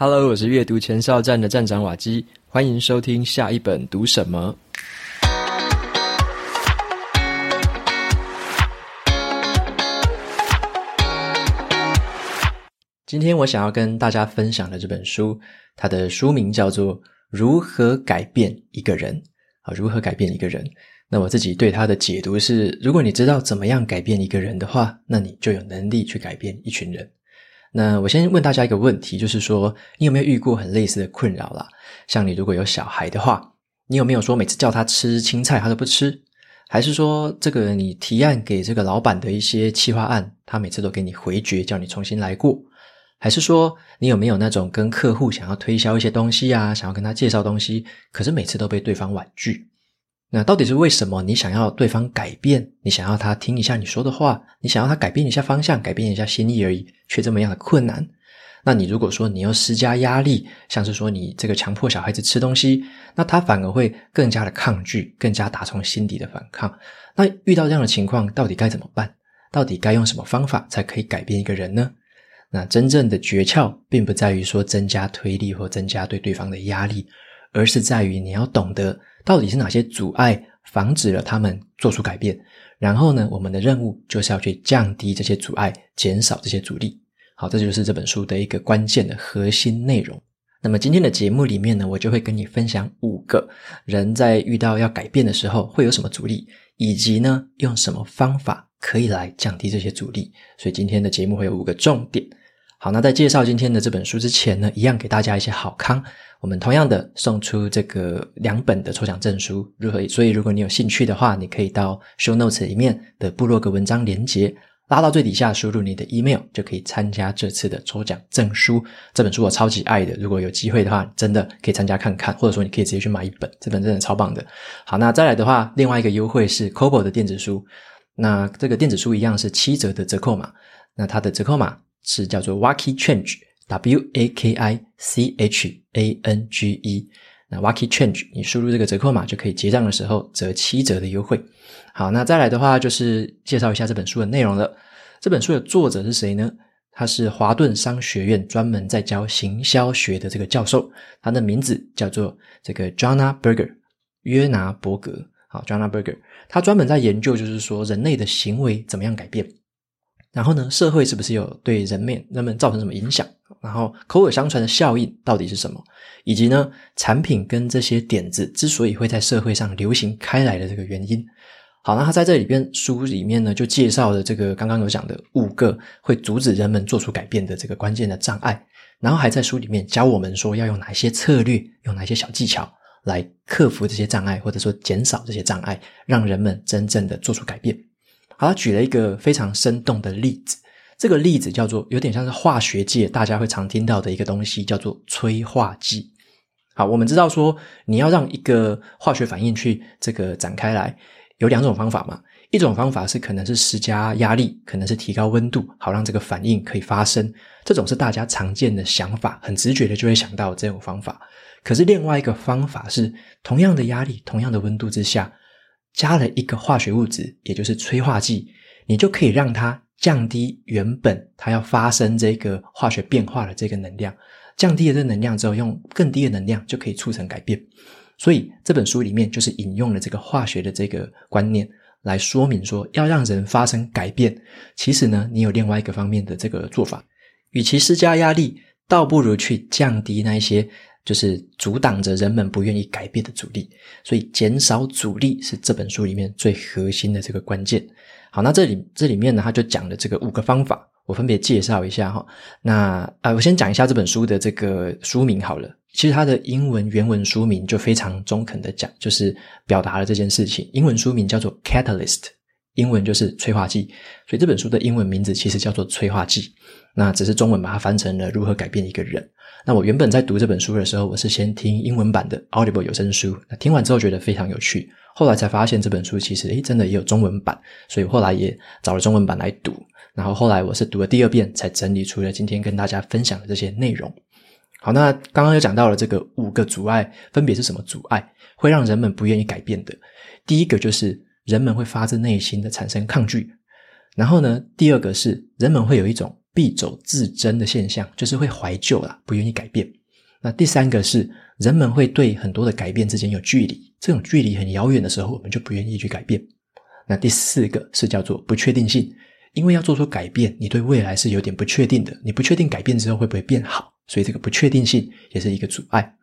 Hello，我是阅读前哨站的站长瓦基，欢迎收听下一本读什么。今天我想要跟大家分享的这本书，它的书名叫做《如何改变一个人》啊，如何改变一个人？那我自己对它的解读是：如果你知道怎么样改变一个人的话，那你就有能力去改变一群人。那我先问大家一个问题，就是说，你有没有遇过很类似的困扰啦？像你如果有小孩的话，你有没有说每次叫他吃青菜他都不吃？还是说，这个你提案给这个老板的一些企划案，他每次都给你回绝，叫你重新来过？还是说，你有没有那种跟客户想要推销一些东西啊，想要跟他介绍东西，可是每次都被对方婉拒？那到底是为什么？你想要对方改变，你想要他听一下你说的话，你想要他改变一下方向，改变一下心意而已，却这么样的困难？那你如果说你要施加压力，像是说你这个强迫小孩子吃东西，那他反而会更加的抗拒，更加打从心底的反抗。那遇到这样的情况，到底该怎么办？到底该用什么方法才可以改变一个人呢？那真正的诀窍，并不在于说增加推力或增加对对方的压力，而是在于你要懂得。到底是哪些阻碍防止了他们做出改变？然后呢，我们的任务就是要去降低这些阻碍，减少这些阻力。好，这就是这本书的一个关键的核心内容。那么今天的节目里面呢，我就会跟你分享五个人在遇到要改变的时候会有什么阻力，以及呢，用什么方法可以来降低这些阻力。所以今天的节目会有五个重点。好，那在介绍今天的这本书之前呢，一样给大家一些好康。我们同样的送出这个两本的抽奖证书，如何？所以如果你有兴趣的话，你可以到 Show Notes 里面的部落格文章连结，拉到最底下，输入你的 email 就可以参加这次的抽奖证书。这本书我超级爱的，如果有机会的话，真的可以参加看看，或者说你可以直接去买一本，这本真的超棒的。好，那再来的话，另外一个优惠是 Kobo 的电子书，那这个电子书一样是七折的折扣码，那它的折扣码是叫做 Waki Change。W A K I C H A N G E，那 Waki Change，你输入这个折扣码就可以结账的时候折七折的优惠。好，那再来的话就是介绍一下这本书的内容了。这本书的作者是谁呢？他是华顿商学院专门在教行销学的这个教授，他的名字叫做这个 Jonah Berger，约拿伯格。好，Jonah Berger，他专门在研究就是说人类的行为怎么样改变。然后呢，社会是不是有对人们人们造成什么影响？然后口耳相传的效应到底是什么？以及呢，产品跟这些点子之所以会在社会上流行开来的这个原因。好，那他在这里边书里面呢，就介绍了这个刚刚有讲的五个会阻止人们做出改变的这个关键的障碍，然后还在书里面教我们说要用哪些策略，用哪些小技巧来克服这些障碍，或者说减少这些障碍，让人们真正的做出改变。好，他举了一个非常生动的例子。这个例子叫做有点像是化学界大家会常听到的一个东西，叫做催化剂。好，我们知道说你要让一个化学反应去这个展开来，有两种方法嘛。一种方法是可能是施加压力，可能是提高温度，好让这个反应可以发生。这种是大家常见的想法，很直觉的就会想到这种方法。可是另外一个方法是同样的压力，同样的温度之下。加了一个化学物质，也就是催化剂，你就可以让它降低原本它要发生这个化学变化的这个能量。降低了这个能量之后，用更低的能量就可以促成改变。所以这本书里面就是引用了这个化学的这个观念来说明说，要让人发生改变，其实呢，你有另外一个方面的这个做法，与其施加压力，倒不如去降低那一些。就是阻挡着人们不愿意改变的阻力，所以减少阻力是这本书里面最核心的这个关键。好，那这里这里面呢，他就讲了这个五个方法，我分别介绍一下哈。那呃，我先讲一下这本书的这个书名好了。其实它的英文原文书名就非常中肯的讲，就是表达了这件事情。英文书名叫做 Catalyst，英文就是催化剂，所以这本书的英文名字其实叫做催化剂。那只是中文把它翻成了如何改变一个人。那我原本在读这本书的时候，我是先听英文版的 Audible 有声书。那听完之后觉得非常有趣，后来才发现这本书其实诶真的也有中文版，所以后来也找了中文版来读。然后后来我是读了第二遍，才整理出了今天跟大家分享的这些内容。好，那刚刚又讲到了这个五个阻碍，分别是什么阻碍会让人们不愿意改变的？第一个就是人们会发自内心的产生抗拒。然后呢，第二个是人们会有一种必走自珍的现象，就是会怀旧啦，不愿意改变。那第三个是人们会对很多的改变之间有距离，这种距离很遥远的时候，我们就不愿意去改变。那第四个是叫做不确定性，因为要做出改变，你对未来是有点不确定的，你不确定改变之后会不会变好，所以这个不确定性也是一个阻碍。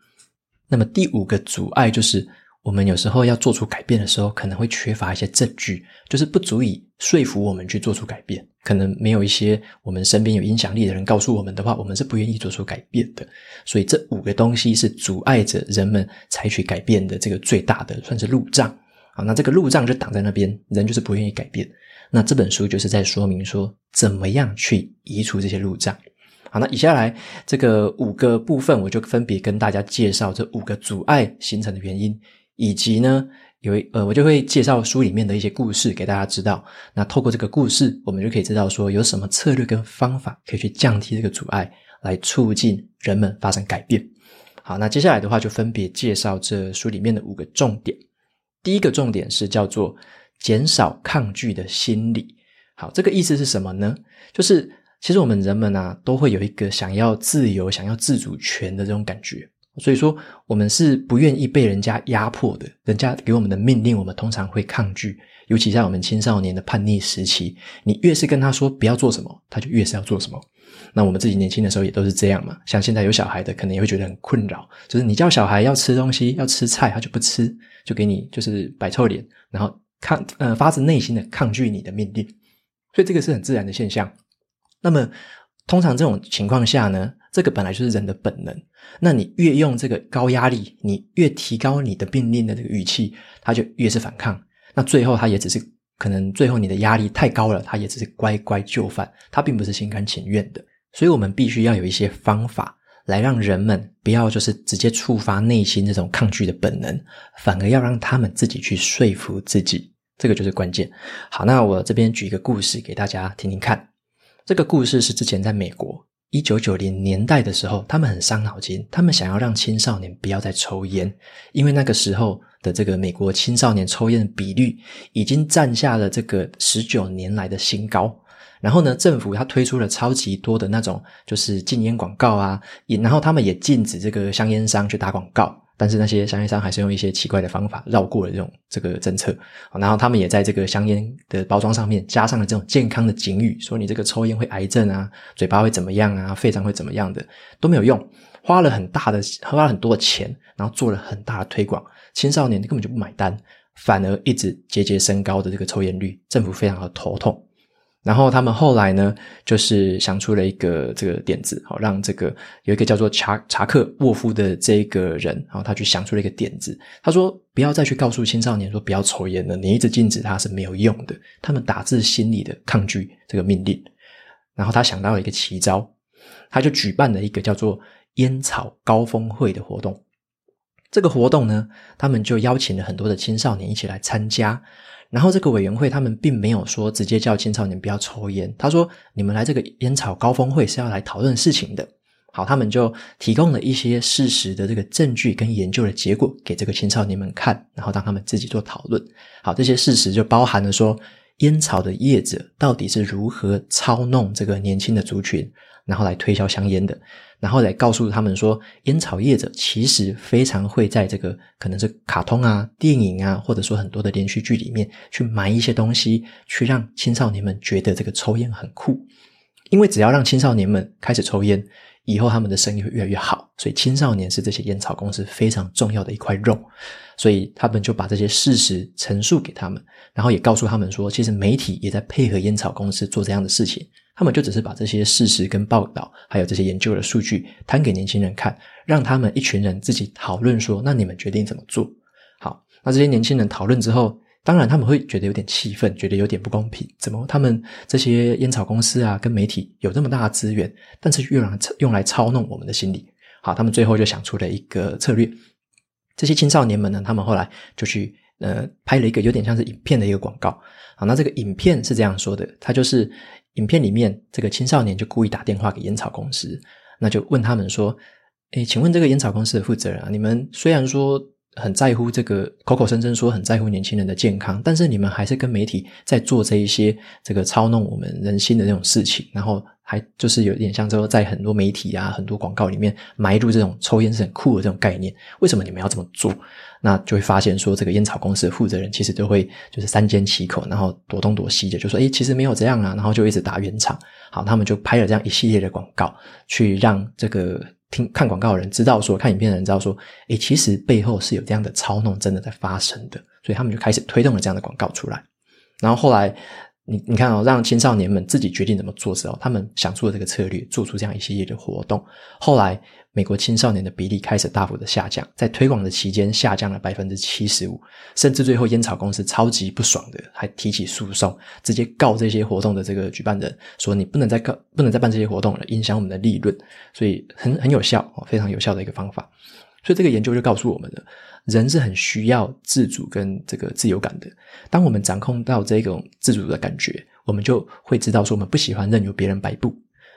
那么第五个阻碍就是。我们有时候要做出改变的时候，可能会缺乏一些证据，就是不足以说服我们去做出改变。可能没有一些我们身边有影响力的人告诉我们的话，我们是不愿意做出改变的。所以这五个东西是阻碍着人们采取改变的这个最大的算是路障啊。那这个路障就挡在那边，人就是不愿意改变。那这本书就是在说明说，怎么样去移除这些路障。好，那以下来这个五个部分，我就分别跟大家介绍这五个阻碍形成的原因。以及呢，有一呃，我就会介绍书里面的一些故事给大家知道。那透过这个故事，我们就可以知道说有什么策略跟方法可以去降低这个阻碍，来促进人们发生改变。好，那接下来的话就分别介绍这书里面的五个重点。第一个重点是叫做减少抗拒的心理。好，这个意思是什么呢？就是其实我们人们啊，都会有一个想要自由、想要自主权的这种感觉。所以说，我们是不愿意被人家压迫的。人家给我们的命令，我们通常会抗拒。尤其在我们青少年的叛逆时期，你越是跟他说不要做什么，他就越是要做什么。那我们自己年轻的时候也都是这样嘛。像现在有小孩的，可能也会觉得很困扰，就是你叫小孩要吃东西，要吃菜，他就不吃，就给你就是摆臭脸，然后抗呃发自内心的抗拒你的命令。所以这个是很自然的现象。那么通常这种情况下呢，这个本来就是人的本能。那你越用这个高压力，你越提高你的命令的这个语气，他就越是反抗。那最后他也只是可能最后你的压力太高了，他也只是乖乖就范，他并不是心甘情愿的。所以我们必须要有一些方法来让人们不要就是直接触发内心这种抗拒的本能，反而要让他们自己去说服自己，这个就是关键。好，那我这边举一个故事给大家听听看。这个故事是之前在美国。一九九零年代的时候，他们很伤脑筋，他们想要让青少年不要再抽烟，因为那个时候的这个美国青少年抽烟的比率已经占下了这个十九年来的新高。然后呢，政府他推出了超级多的那种就是禁烟广告啊，也然后他们也禁止这个香烟商去打广告。但是那些香烟商还是用一些奇怪的方法绕过了这种这个政策，然后他们也在这个香烟的包装上面加上了这种健康的警语，说你这个抽烟会癌症啊，嘴巴会怎么样啊，肺脏会怎么样的都没有用，花了很大的花了很多的钱，然后做了很大的推广，青少年根本就不买单，反而一直节节升高的这个抽烟率，政府非常的头痛。然后他们后来呢，就是想出了一个这个点子，好让这个有一个叫做查查克沃夫的这个人，然后他去想出了一个点子。他说：“不要再去告诉青少年说不要抽烟了，你一直禁止他是没有用的。他们打自心里的抗拒这个命令。”然后他想到了一个奇招，他就举办了一个叫做“烟草高峰会”的活动。这个活动呢，他们就邀请了很多的青少年一起来参加。然后这个委员会他们并没有说直接叫青少年不要抽烟，他说你们来这个烟草高峰会是要来讨论事情的。好，他们就提供了一些事实的这个证据跟研究的结果给这个青少年们看，然后让他们自己做讨论。好，这些事实就包含了说烟草的业者到底是如何操弄这个年轻的族群，然后来推销香烟的。然后来告诉他们说，烟草业者其实非常会在这个可能是卡通啊、电影啊，或者说很多的连续剧里面去埋一些东西，去让青少年们觉得这个抽烟很酷。因为只要让青少年们开始抽烟，以后他们的生意会越来越好。所以青少年是这些烟草公司非常重要的一块肉。所以他们就把这些事实陈述给他们，然后也告诉他们说，其实媒体也在配合烟草公司做这样的事情。他们就只是把这些事实跟报道，还有这些研究的数据摊给年轻人看，让他们一群人自己讨论说：“那你们决定怎么做？”好，那这些年轻人讨论之后，当然他们会觉得有点气愤，觉得有点不公平。怎么他们这些烟草公司啊，跟媒体有这么大的资源，但是用来用来操弄我们的心理？好，他们最后就想出了一个策略。这些青少年们呢，他们后来就去呃拍了一个有点像是影片的一个广告。好，那这个影片是这样说的，它就是。影片里面，这个青少年就故意打电话给烟草公司，那就问他们说：“诶，请问这个烟草公司的负责人啊，你们虽然说很在乎这个，口口声声说很在乎年轻人的健康，但是你们还是跟媒体在做这一些这个操弄我们人心的那种事情，然后还就是有点像说在很多媒体啊、很多广告里面埋入这种抽烟是很酷的这种概念。为什么你们要这么做？那就会发现说，这个烟草公司的负责人其实都会就是三缄其口，然后躲东躲西的，就说：“诶，其实没有这样啊。”然后就一直打圆场。好，他们就拍了这样一系列的广告，去让这个。听看广告的人知道说，看影片的人知道说，诶，其实背后是有这样的操弄真的在发生的，所以他们就开始推动了这样的广告出来。然后后来，你你看哦，让青少年们自己决定怎么做之后，他们想出了这个策略，做出这样一系列的活动。后来。美国青少年的比例开始大幅的下降，在推广的期间下降了百分之七十五，甚至最后烟草公司超级不爽的，还提起诉讼，直接告这些活动的这个举办人，说你不能再告，不能再办这些活动了，影响我们的利润，所以很很有效，非常有效的一个方法。所以这个研究就告诉我们了，人是很需要自主跟这个自由感的。当我们掌控到这种自主的感觉，我们就会知道说我们不喜欢任由别人摆布。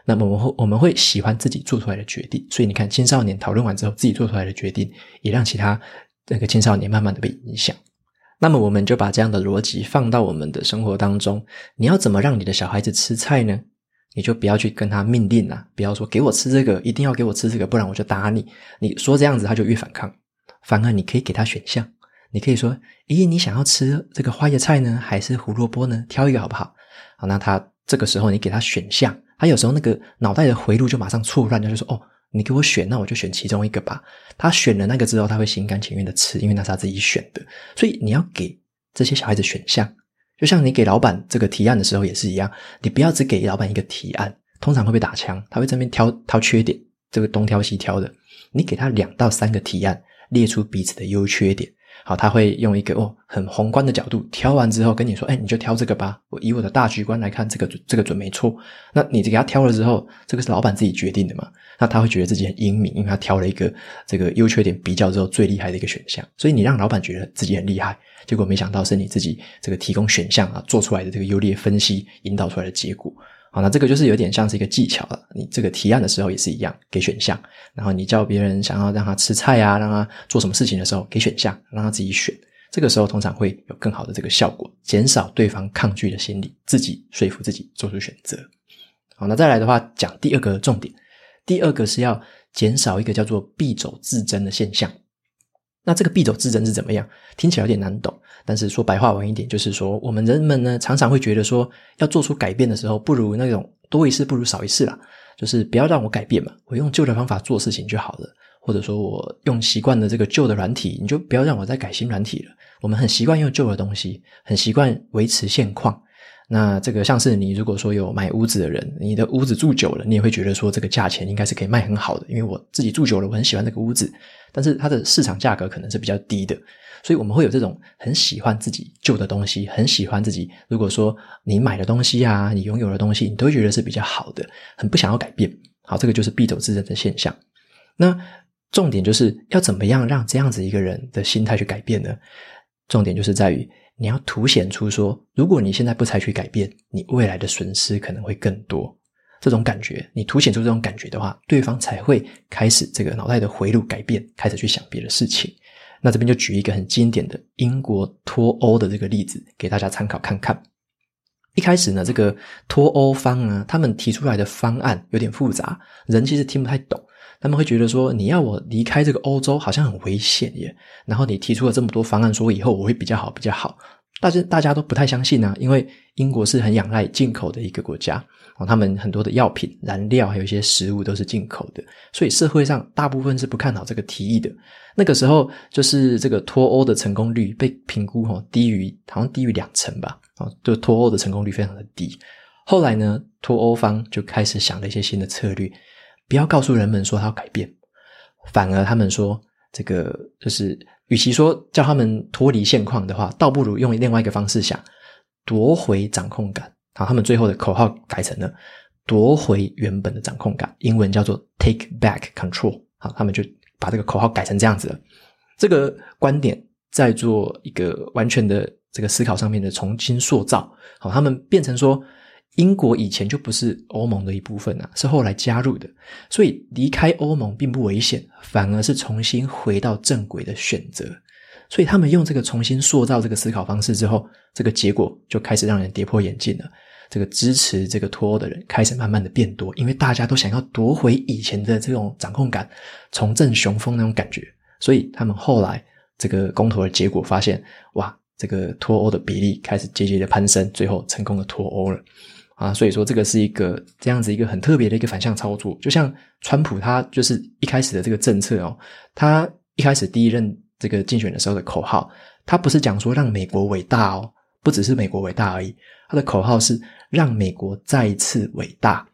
那么我们会我们会喜欢自己做出来的决定，所以你看，青少年讨论完之后，自己做出来的决定，也让其他那个青少年慢慢的被影响。那么我们就把这样的逻辑放到我们的生活当中，你要怎么让你的小孩子吃菜呢？你就不要去跟他命令啊，不要说给我吃这个，一定要给我吃这个，不然我就打你。你说这样子，他就越反抗。反而你可以给他选项，你可以说：咦，你想要吃这个花椰菜呢，还是胡萝卜呢？挑一个好不好？好，那他这个时候你给他选项。他有时候那个脑袋的回路就马上错乱，他就说：“哦，你给我选，那我就选其中一个吧。”他选了那个之后，他会心甘情愿的吃，因为那是他自己选的。所以你要给这些小孩子选项，就像你给老板这个提案的时候也是一样，你不要只给老板一个提案，通常会被打枪，他会这边挑挑缺点，这个东挑西挑的。你给他两到三个提案，列出彼此的优缺点。好，他会用一个哦很宏观的角度挑完之后跟你说，哎，你就挑这个吧。我以我的大局观来看，这个这个准没错。那你给他挑了之后，这个是老板自己决定的嘛？那他会觉得自己很英明，因为他挑了一个这个优缺点比较之后最厉害的一个选项。所以你让老板觉得自己很厉害，结果没想到是你自己这个提供选项啊做出来的这个优劣分析引导出来的结果。好，那这个就是有点像是一个技巧了。你这个提案的时候也是一样，给选项。然后你叫别人想要让他吃菜啊，让他做什么事情的时候，给选项，让他自己选。这个时候通常会有更好的这个效果，减少对方抗拒的心理，自己说服自己做出选择。好，那再来的话，讲第二个重点，第二个是要减少一个叫做敝帚自珍的现象。那这个敝帚自珍是怎么样？听起来有点难懂，但是说白话文一点，就是说我们人们呢常常会觉得说，要做出改变的时候，不如那种多一事不如少一事啦，就是不要让我改变嘛，我用旧的方法做事情就好了。或者说我用习惯了这个旧的软体，你就不要让我再改新软体了。我们很习惯用旧的东西，很习惯维持现况。那这个像是你如果说有买屋子的人，你的屋子住久了，你也会觉得说这个价钱应该是可以卖很好的，因为我自己住久了，我很喜欢这个屋子。但是它的市场价格可能是比较低的，所以我们会有这种很喜欢自己旧的东西，很喜欢自己。如果说你买的东西啊，你拥有的东西，你都会觉得是比较好的，很不想要改变。好，这个就是必走自珍的现象。那重点就是要怎么样让这样子一个人的心态去改变呢？重点就是在于你要凸显出说，如果你现在不采取改变，你未来的损失可能会更多。这种感觉，你凸显出这种感觉的话，对方才会开始这个脑袋的回路改变，开始去想别的事情。那这边就举一个很经典的英国脱欧的这个例子给大家参考看看。一开始呢，这个脱欧方呢，他们提出来的方案有点复杂，人其实听不太懂。他们会觉得说，你要我离开这个欧洲，好像很危险耶。然后你提出了这么多方案，说以后我会比较好，比较好。但是大家都不太相信啊，因为英国是很仰赖进口的一个国家哦，他们很多的药品、燃料还有一些食物都是进口的，所以社会上大部分是不看好这个提议的。那个时候，就是这个脱欧的成功率被评估哦，低于好像低于两成吧，哦，就脱欧的成功率非常的低。后来呢，脱欧方就开始想了一些新的策略。不要告诉人们说他要改变，反而他们说这个就是，与其说叫他们脱离现况的话，倒不如用另外一个方式想，夺回掌控感。好，他们最后的口号改成了夺回原本的掌控感，英文叫做 Take Back Control。好，他们就把这个口号改成这样子了。这个观点在做一个完全的这个思考上面的重新塑造。好，他们变成说。英国以前就不是欧盟的一部分啊，是后来加入的，所以离开欧盟并不危险，反而是重新回到正轨的选择。所以他们用这个重新塑造这个思考方式之后，这个结果就开始让人跌破眼镜了。这个支持这个脱欧的人开始慢慢的变多，因为大家都想要夺回以前的这种掌控感，重振雄风那种感觉。所以他们后来这个公投的结果发现，哇，这个脱欧的比例开始节节的攀升，最后成功的脱欧了。啊，所以说这个是一个这样子一个很特别的一个反向操作，就像川普他就是一开始的这个政策哦，他一开始第一任这个竞选的时候的口号，他不是讲说让美国伟大哦，不只是美国伟大而已，他的口号是让美国再次伟大，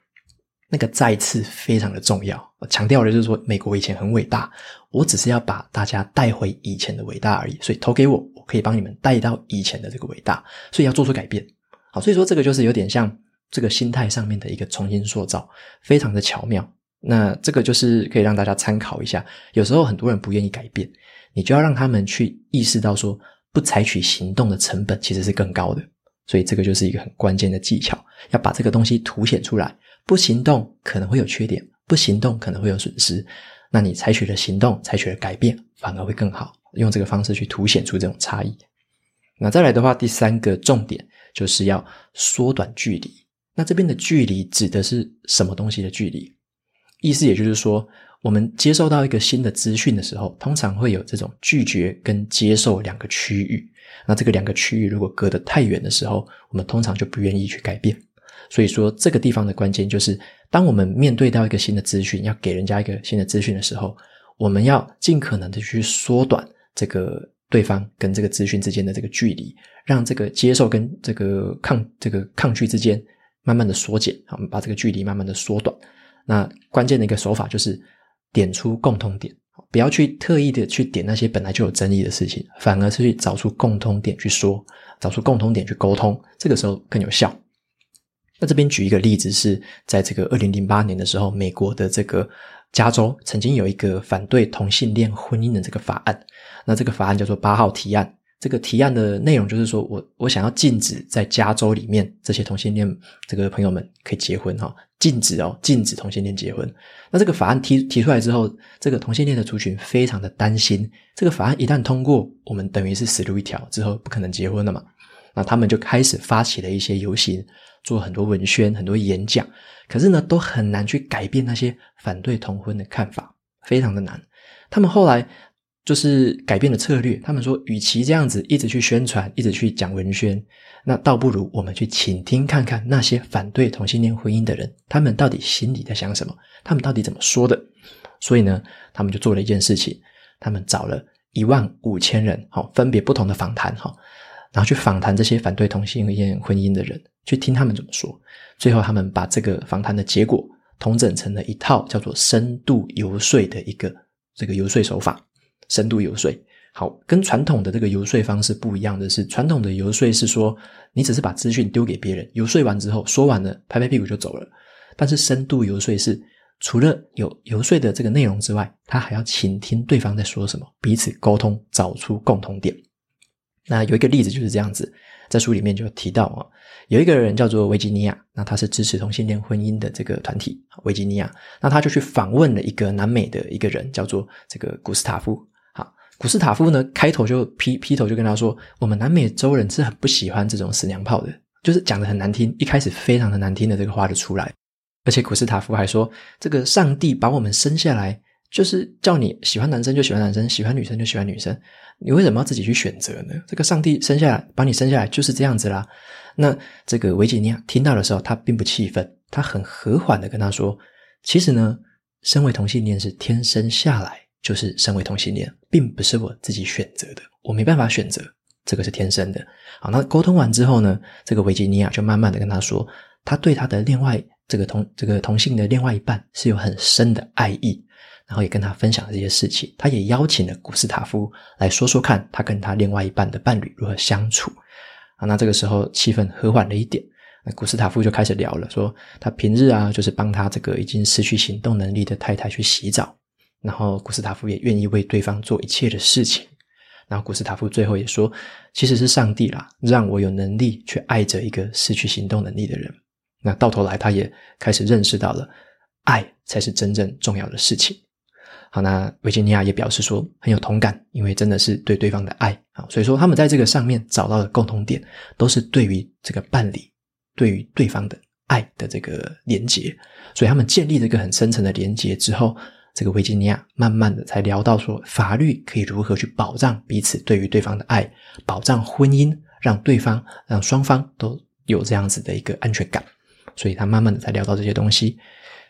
那个再次非常的重要，强调的就是说美国以前很伟大，我只是要把大家带回以前的伟大而已，所以投给我，我可以帮你们带到以前的这个伟大，所以要做出改变，好，所以说这个就是有点像。这个心态上面的一个重新塑造，非常的巧妙。那这个就是可以让大家参考一下。有时候很多人不愿意改变，你就要让他们去意识到说，不采取行动的成本其实是更高的。所以这个就是一个很关键的技巧，要把这个东西凸显出来。不行动可能会有缺点，不行动可能会有损失。那你采取了行动，采取了改变，反而会更好。用这个方式去凸显出这种差异。那再来的话，第三个重点就是要缩短距离。那这边的距离指的是什么东西的距离？意思也就是说，我们接受到一个新的资讯的时候，通常会有这种拒绝跟接受两个区域。那这个两个区域如果隔得太远的时候，我们通常就不愿意去改变。所以说，这个地方的关键就是，当我们面对到一个新的资讯，要给人家一个新的资讯的时候，我们要尽可能的去缩短这个对方跟这个资讯之间的这个距离，让这个接受跟这个抗这个抗拒之间。慢慢的缩减，我们把这个距离慢慢的缩短。那关键的一个手法就是点出共通点，不要去特意的去点那些本来就有争议的事情，反而是去找出共通点去说，找出共通点去沟通，这个时候更有效。那这边举一个例子是，在这个二零零八年的时候，美国的这个加州曾经有一个反对同性恋婚姻的这个法案，那这个法案叫做八号提案。这个提案的内容就是说，我我想要禁止在加州里面这些同性恋这个朋友们可以结婚哈，禁止哦，禁止同性恋结婚。那这个法案提提出来之后，这个同性恋的族群非常的担心，这个法案一旦通过，我们等于是死路一条，之后不可能结婚了嘛。那他们就开始发起了一些游行，做很多文宣、很多演讲，可是呢，都很难去改变那些反对同婚的看法，非常的难。他们后来。就是改变了策略，他们说，与其这样子一直去宣传，一直去讲文宣，那倒不如我们去倾听看看那些反对同性恋婚姻的人，他们到底心里在想什么，他们到底怎么说的。所以呢，他们就做了一件事情，他们找了一万五千人，好，分别不同的访谈，哈，然后去访谈这些反对同性恋婚姻的人，去听他们怎么说。最后，他们把这个访谈的结果统整成了一套叫做深度游说的一个这个游说手法。深度游说，好，跟传统的这个游说方式不一样的是，传统的游说是说，你只是把资讯丢给别人，游说完之后，说完了，拍拍屁股就走了。但是深度游说是，除了有游说的这个内容之外，他还要倾听对方在说什么，彼此沟通，找出共同点。那有一个例子就是这样子，在书里面就提到啊，有一个人叫做维吉尼亚，那他是支持同性恋婚姻的这个团体，维吉尼亚，那他就去访问了一个南美的一个人，叫做这个古斯塔夫。古斯塔夫呢，开头就劈劈头就跟他说：“我们南美洲人是很不喜欢这种死娘炮的，就是讲的很难听，一开始非常的难听的这个话就出来。而且古斯塔夫还说，这个上帝把我们生下来，就是叫你喜欢男生就喜欢男生，喜欢女生就喜欢女生，你为什么要自己去选择呢？这个上帝生下来把你生下来就是这样子啦。那这个维吉尼亚听到的时候，他并不气愤，他很和缓的跟他说：其实呢，身为同性恋是天生下来。”就是身为同性恋，并不是我自己选择的，我没办法选择，这个是天生的。好，那沟通完之后呢，这个维吉尼亚就慢慢的跟他说，他对他的另外这个同这个同性的另外一半是有很深的爱意，然后也跟他分享这些事情，他也邀请了古斯塔夫来说说看他跟他另外一半的伴侣如何相处。啊，那这个时候气氛和缓了一点，那古斯塔夫就开始聊了，说他平日啊就是帮他这个已经失去行动能力的太太去洗澡。然后古斯塔夫也愿意为对方做一切的事情，然后古斯塔夫最后也说，其实是上帝啦，让我有能力去爱着一个失去行动能力的人。那到头来，他也开始认识到了，爱才是真正重要的事情。好，那维吉尼亚也表示说很有同感，因为真的是对对方的爱啊，所以说他们在这个上面找到的共同点，都是对于这个伴侣，对于对方的爱的这个连结，所以他们建立了一个很深层的连结之后，这个维吉尼亚慢慢的才聊到说，法律可以如何去保障彼此对于对方的爱，保障婚姻，让对方让双方都有这样子的一个安全感，所以他慢慢的才聊到这些东西，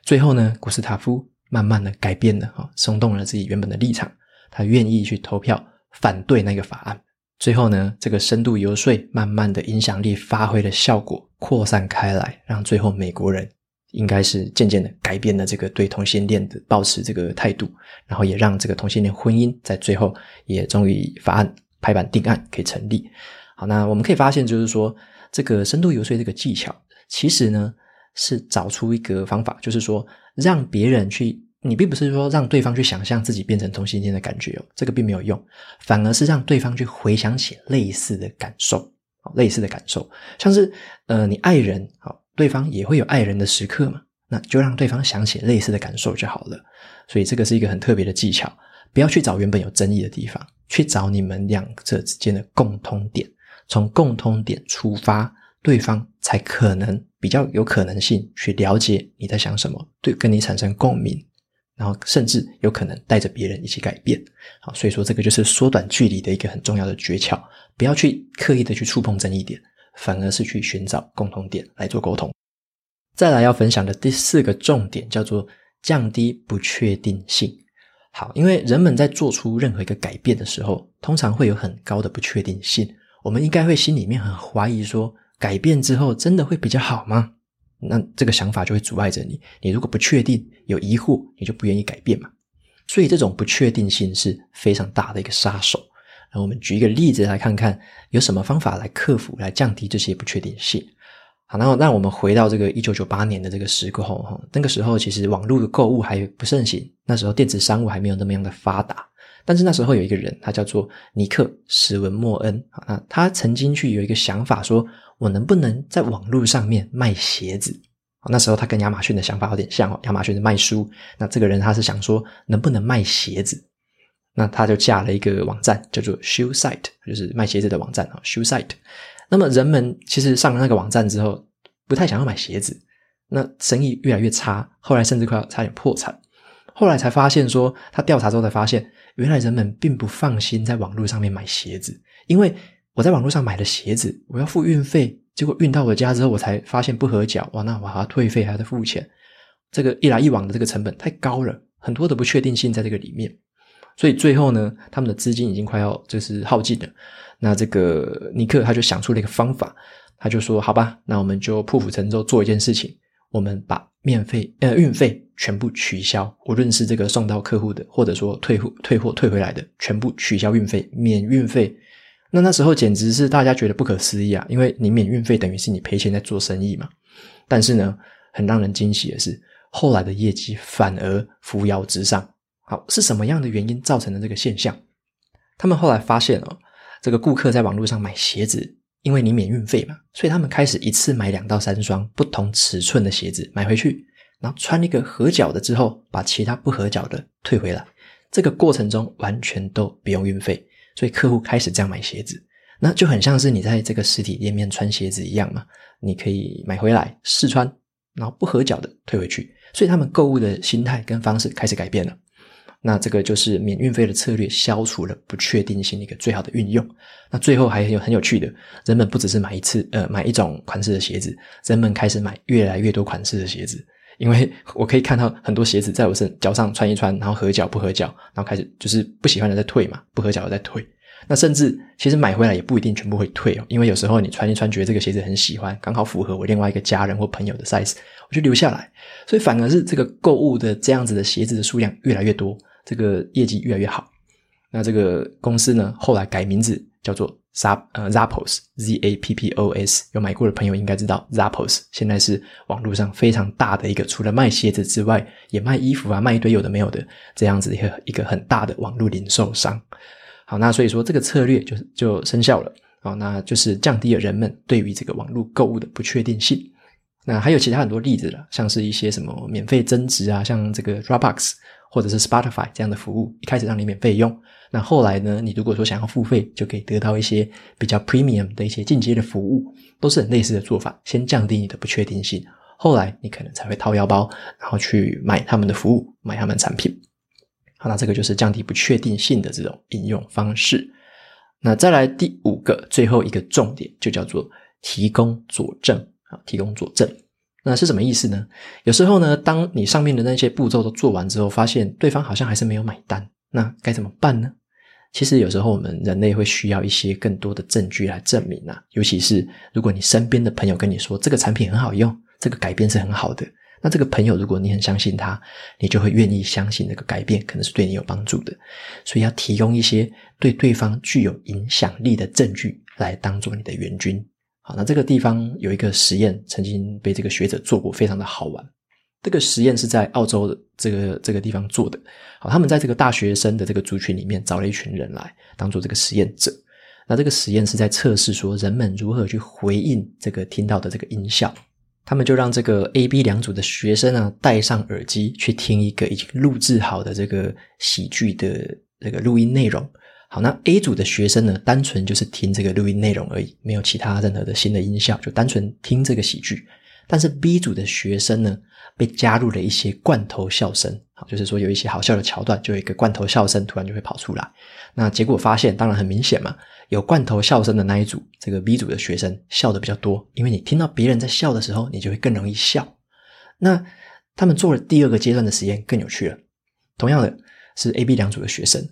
最后呢，古斯塔夫。慢慢的改变了哈，松动了自己原本的立场，他愿意去投票反对那个法案。最后呢，这个深度游说慢慢的影响力发挥了效果，扩散开来，让最后美国人应该是渐渐的改变了这个对同性恋的抱持这个态度，然后也让这个同性恋婚姻在最后也终于法案拍板定案可以成立。好，那我们可以发现，就是说这个深度游说这个技巧，其实呢是找出一个方法，就是说让别人去。你并不是说让对方去想象自己变成同性恋的感觉哦，这个并没有用，反而是让对方去回想起类似的感受，类似的感受，像是呃，你爱人，好，对方也会有爱人的时刻嘛，那就让对方想起类似的感受就好了。所以这个是一个很特别的技巧，不要去找原本有争议的地方，去找你们两者之间的共通点，从共通点出发，对方才可能比较有可能性去了解你在想什么，对，跟你产生共鸣。然后甚至有可能带着别人一起改变，好，所以说这个就是缩短距离的一个很重要的诀窍。不要去刻意的去触碰争议点，反而是去寻找共同点来做沟通。再来要分享的第四个重点叫做降低不确定性。好，因为人们在做出任何一个改变的时候，通常会有很高的不确定性，我们应该会心里面很怀疑说，改变之后真的会比较好吗？那这个想法就会阻碍着你。你如果不确定、有疑惑，你就不愿意改变嘛。所以这种不确定性是非常大的一个杀手。那我们举一个例子来看看，有什么方法来克服、来降低这些不确定性。好，然后让我们回到这个一九九八年的这个时候哈，那个时候其实网络的购物还不盛行，那时候电子商务还没有那么样的发达。但是那时候有一个人，他叫做尼克·史文莫恩啊，他曾经去有一个想法说。我能不能在网络上面卖鞋子？那时候他跟亚马逊的想法有点像哦。亚马逊是卖书，那这个人他是想说能不能卖鞋子？那他就架了一个网站，叫做 Shoe Site，就是卖鞋子的网站啊，Shoe Site。那么人们其实上了那个网站之后，不太想要买鞋子，那生意越来越差，后来甚至快要差点破产。后来才发现说，他调查之后才发现，原来人们并不放心在网络上面买鞋子，因为。我在网络上买了鞋子，我要付运费，结果运到我家之后，我才发现不合脚，哇，那我还要退费，还得付钱，这个一来一往的这个成本太高了，很多的不确定性在这个里面，所以最后呢，他们的资金已经快要就是耗尽了。那这个尼克他就想出了一个方法，他就说：“好吧，那我们就破釜沉舟做一件事情，我们把免费呃运费全部取消，无论是这个送到客户的，或者说退货退货退回来的，全部取消运费，免运费。”那那时候简直是大家觉得不可思议啊！因为你免运费等于是你赔钱在做生意嘛。但是呢，很让人惊喜的是，后来的业绩反而扶摇直上。好，是什么样的原因造成的这个现象？他们后来发现哦，这个顾客在网络上买鞋子，因为你免运费嘛，所以他们开始一次买两到三双不同尺寸的鞋子买回去，然后穿一个合脚的之后，把其他不合脚的退回来。这个过程中完全都不用运费。所以客户开始这样买鞋子，那就很像是你在这个实体店面穿鞋子一样嘛。你可以买回来试穿，然后不合脚的退回去。所以他们购物的心态跟方式开始改变了。那这个就是免运费的策略，消除了不确定性的一个最好的运用。那最后还有很有趣的，人们不只是买一次，呃，买一种款式的鞋子，人们开始买越来越多款式的鞋子。因为我可以看到很多鞋子在我身脚上穿一穿，然后合脚不合脚，然后开始就是不喜欢的再退嘛，不合脚的再退。那甚至其实买回来也不一定全部会退哦，因为有时候你穿一穿觉得这个鞋子很喜欢，刚好符合我另外一个家人或朋友的 size，我就留下来。所以反而是这个购物的这样子的鞋子的数量越来越多，这个业绩越来越好。那这个公司呢，后来改名字叫做。Zap 呃 Zappos Z A P P O S 有买过的朋友应该知道 Zappos 现在是网络上非常大的一个，除了卖鞋子之外，也卖衣服啊，卖一堆有的没有的这样子一个一个很大的网络零售商。好，那所以说这个策略就就生效了。好，那就是降低了人们对于这个网络购物的不确定性。那还有其他很多例子了，像是一些什么免费增值啊，像这个 Dropbox。或者是 Spotify 这样的服务，一开始让你免费用。那后来呢，你如果说想要付费，就可以得到一些比较 premium 的一些进阶的服务，都是很类似的做法。先降低你的不确定性，后来你可能才会掏腰包，然后去买他们的服务，买他们产品。好，那这个就是降低不确定性的这种应用方式。那再来第五个，最后一个重点，就叫做提供佐证啊，提供佐证。那是什么意思呢？有时候呢，当你上面的那些步骤都做完之后，发现对方好像还是没有买单，那该怎么办呢？其实有时候我们人类会需要一些更多的证据来证明啊，尤其是如果你身边的朋友跟你说这个产品很好用，这个改变是很好的，那这个朋友如果你很相信他，你就会愿意相信这个改变可能是对你有帮助的。所以要提供一些对对方具有影响力的证据来当做你的援军。好，那这个地方有一个实验曾经被这个学者做过，非常的好玩。这个实验是在澳洲的这个这个地方做的。好，他们在这个大学生的这个族群里面找了一群人来当做这个实验者。那这个实验是在测试说人们如何去回应这个听到的这个音效。他们就让这个 A、B 两组的学生啊戴上耳机去听一个已经录制好的这个喜剧的这个录音内容。好，那 A 组的学生呢，单纯就是听这个录音内容而已，没有其他任何的新的音效，就单纯听这个喜剧。但是 B 组的学生呢，被加入了一些罐头笑声，好，就是说有一些好笑的桥段，就有一个罐头笑声突然就会跑出来。那结果发现，当然很明显嘛，有罐头笑声的那一组，这个 B 组的学生笑的比较多，因为你听到别人在笑的时候，你就会更容易笑。那他们做了第二个阶段的实验，更有趣了。同样的是 A、B 两组的学生，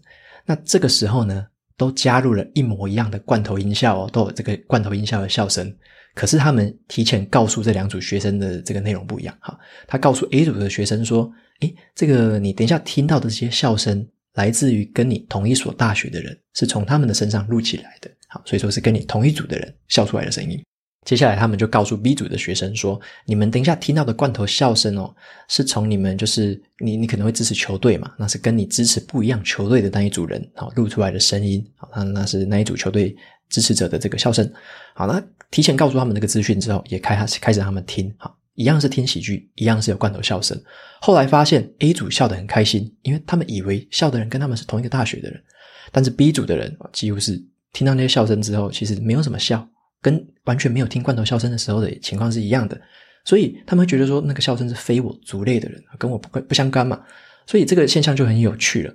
那这个时候呢，都加入了一模一样的罐头音效哦，都有这个罐头音效的笑声。可是他们提前告诉这两组学生的这个内容不一样哈。他告诉 A 组的学生说：“诶，这个你等一下听到的这些笑声，来自于跟你同一所大学的人，是从他们的身上录起来的。好，所以说是跟你同一组的人笑出来的声音。接下来他们就告诉 B 组的学生说：你们等一下听到的罐头笑声哦，是从你们就是你你可能会支持球队嘛，那是跟你支持不一样球队的那一组人好录出来的声音。好，那那是那一组球队支持者的这个笑声。好，那。”提前告诉他们这个资讯之后，也开开始开始让他们听，哈，一样是听喜剧，一样是有罐头笑声。后来发现 A 组笑得很开心，因为他们以为笑的人跟他们是同一个大学的人，但是 B 组的人几乎是听到那些笑声之后，其实没有什么笑，跟完全没有听罐头笑声的时候的情况是一样的，所以他们觉得说那个笑声是非我族类的人，跟我不不相干嘛，所以这个现象就很有趣了。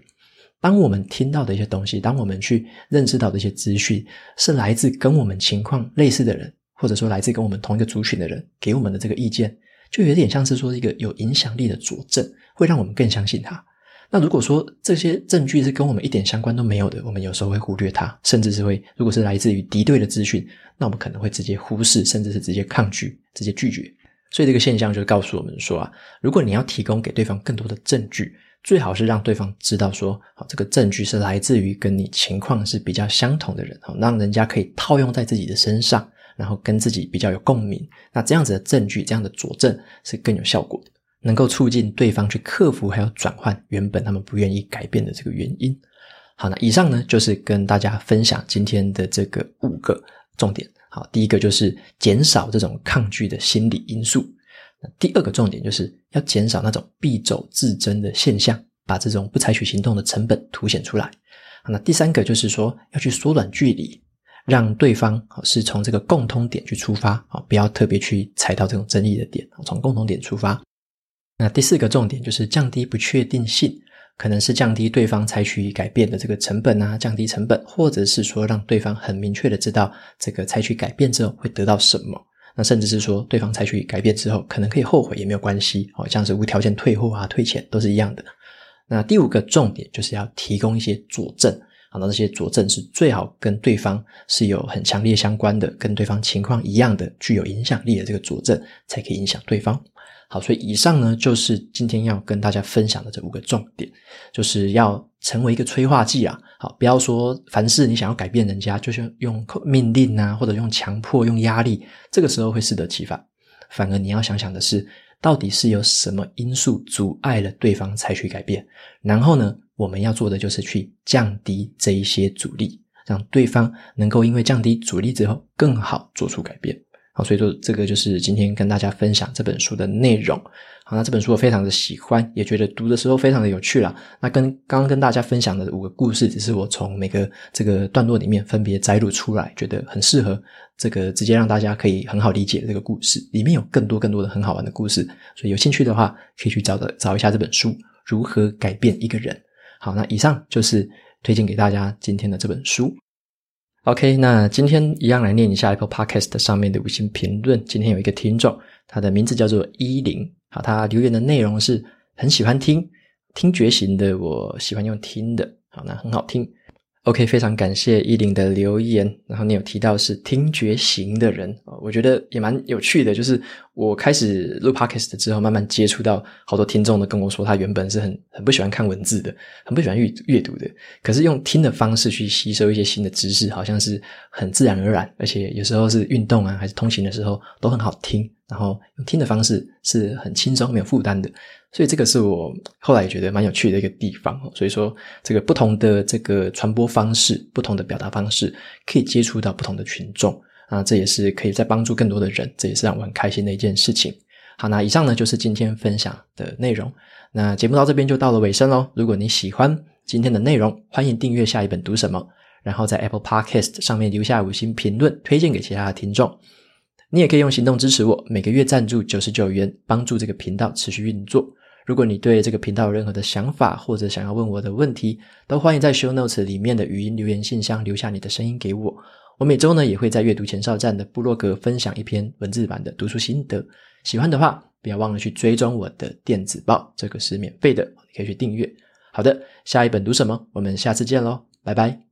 当我们听到的一些东西，当我们去认知到的一些资讯，是来自跟我们情况类似的人，或者说来自跟我们同一个族群的人给我们的这个意见，就有点像是说一个有影响力的佐证，会让我们更相信他。那如果说这些证据是跟我们一点相关都没有的，我们有时候会忽略它，甚至是会，如果是来自于敌对的资讯，那我们可能会直接忽视，甚至是直接抗拒、直接拒绝。所以这个现象就告诉我们说啊，如果你要提供给对方更多的证据，最好是让对方知道说，好，这个证据是来自于跟你情况是比较相同的人，好，让人家可以套用在自己的身上，然后跟自己比较有共鸣。那这样子的证据，这样的佐证是更有效果的，能够促进对方去克服还有转换原本他们不愿意改变的这个原因。好，那以上呢就是跟大家分享今天的这个五个重点。好，第一个就是减少这种抗拒的心理因素。那第二个重点就是要减少那种必走自珍的现象，把这种不采取行动的成本凸显出来。那第三个就是说要去缩短距离，让对方是从这个共通点去出发啊，不要特别去踩到这种争议的点，从共同点出发。那第四个重点就是降低不确定性，可能是降低对方采取改变的这个成本啊，降低成本，或者是说让对方很明确的知道这个采取改变之后会得到什么。那甚至是说，对方采取改变之后，可能可以后悔也没有关系，好像是无条件退货啊、退钱都是一样的。那第五个重点就是要提供一些佐证，好，那这些佐证是最好跟对方是有很强烈相关的，跟对方情况一样的，具有影响力的这个佐证，才可以影响对方。好，所以以上呢，就是今天要跟大家分享的这五个重点，就是要成为一个催化剂啊。好，不要说凡事你想要改变人家，就是用命令啊，或者用强迫、用压力，这个时候会适得其反。反而你要想想的是，到底是有什么因素阻碍了对方采取改变，然后呢，我们要做的就是去降低这一些阻力，让对方能够因为降低阻力之后，更好做出改变。好，所以说这个就是今天跟大家分享这本书的内容。好，那这本书我非常的喜欢，也觉得读的时候非常的有趣啦。那跟刚刚跟大家分享的五个故事，只是我从每个这个段落里面分别摘录出来，觉得很适合这个直接让大家可以很好理解这个故事。里面有更多更多的很好玩的故事，所以有兴趣的话，可以去找的找一下这本书《如何改变一个人》。好，那以上就是推荐给大家今天的这本书。OK，那今天一样来念一下一个 Podcast 上面的五星评论。今天有一个听众，他的名字叫做依林。好，他留言的内容是很喜欢听听觉型的，我喜欢用听的。好，那很好听。OK，非常感谢依林的留言。然后你有提到是听觉型的人，我觉得也蛮有趣的。就是我开始录 Podcast 之后，慢慢接触到好多听众都跟我说，他原本是很很不喜欢看文字的，很不喜欢阅阅读的。可是用听的方式去吸收一些新的知识，好像是很自然而然，而且有时候是运动啊，还是通勤的时候都很好听。然后用听的方式是很轻松、没有负担的。所以这个是我后来觉得蛮有趣的一个地方，所以说这个不同的这个传播方式、不同的表达方式，可以接触到不同的群众啊，这也是可以再帮助更多的人，这也是让我很开心的一件事情。好，那以上呢就是今天分享的内容。那节目到这边就到了尾声喽。如果你喜欢今天的内容，欢迎订阅下一本读什么，然后在 Apple Podcast 上面留下五星评论，推荐给其他的听众。你也可以用行动支持我，每个月赞助九十九元，帮助这个频道持续运作。如果你对这个频道有任何的想法，或者想要问我的问题，都欢迎在 Show Notes 里面的语音留言信箱留下你的声音给我。我每周呢也会在阅读前哨站的部落格分享一篇文字版的读书心得。喜欢的话，不要忘了去追踪我的电子报，这个是免费的，你可以去订阅。好的，下一本读什么？我们下次见喽，拜拜。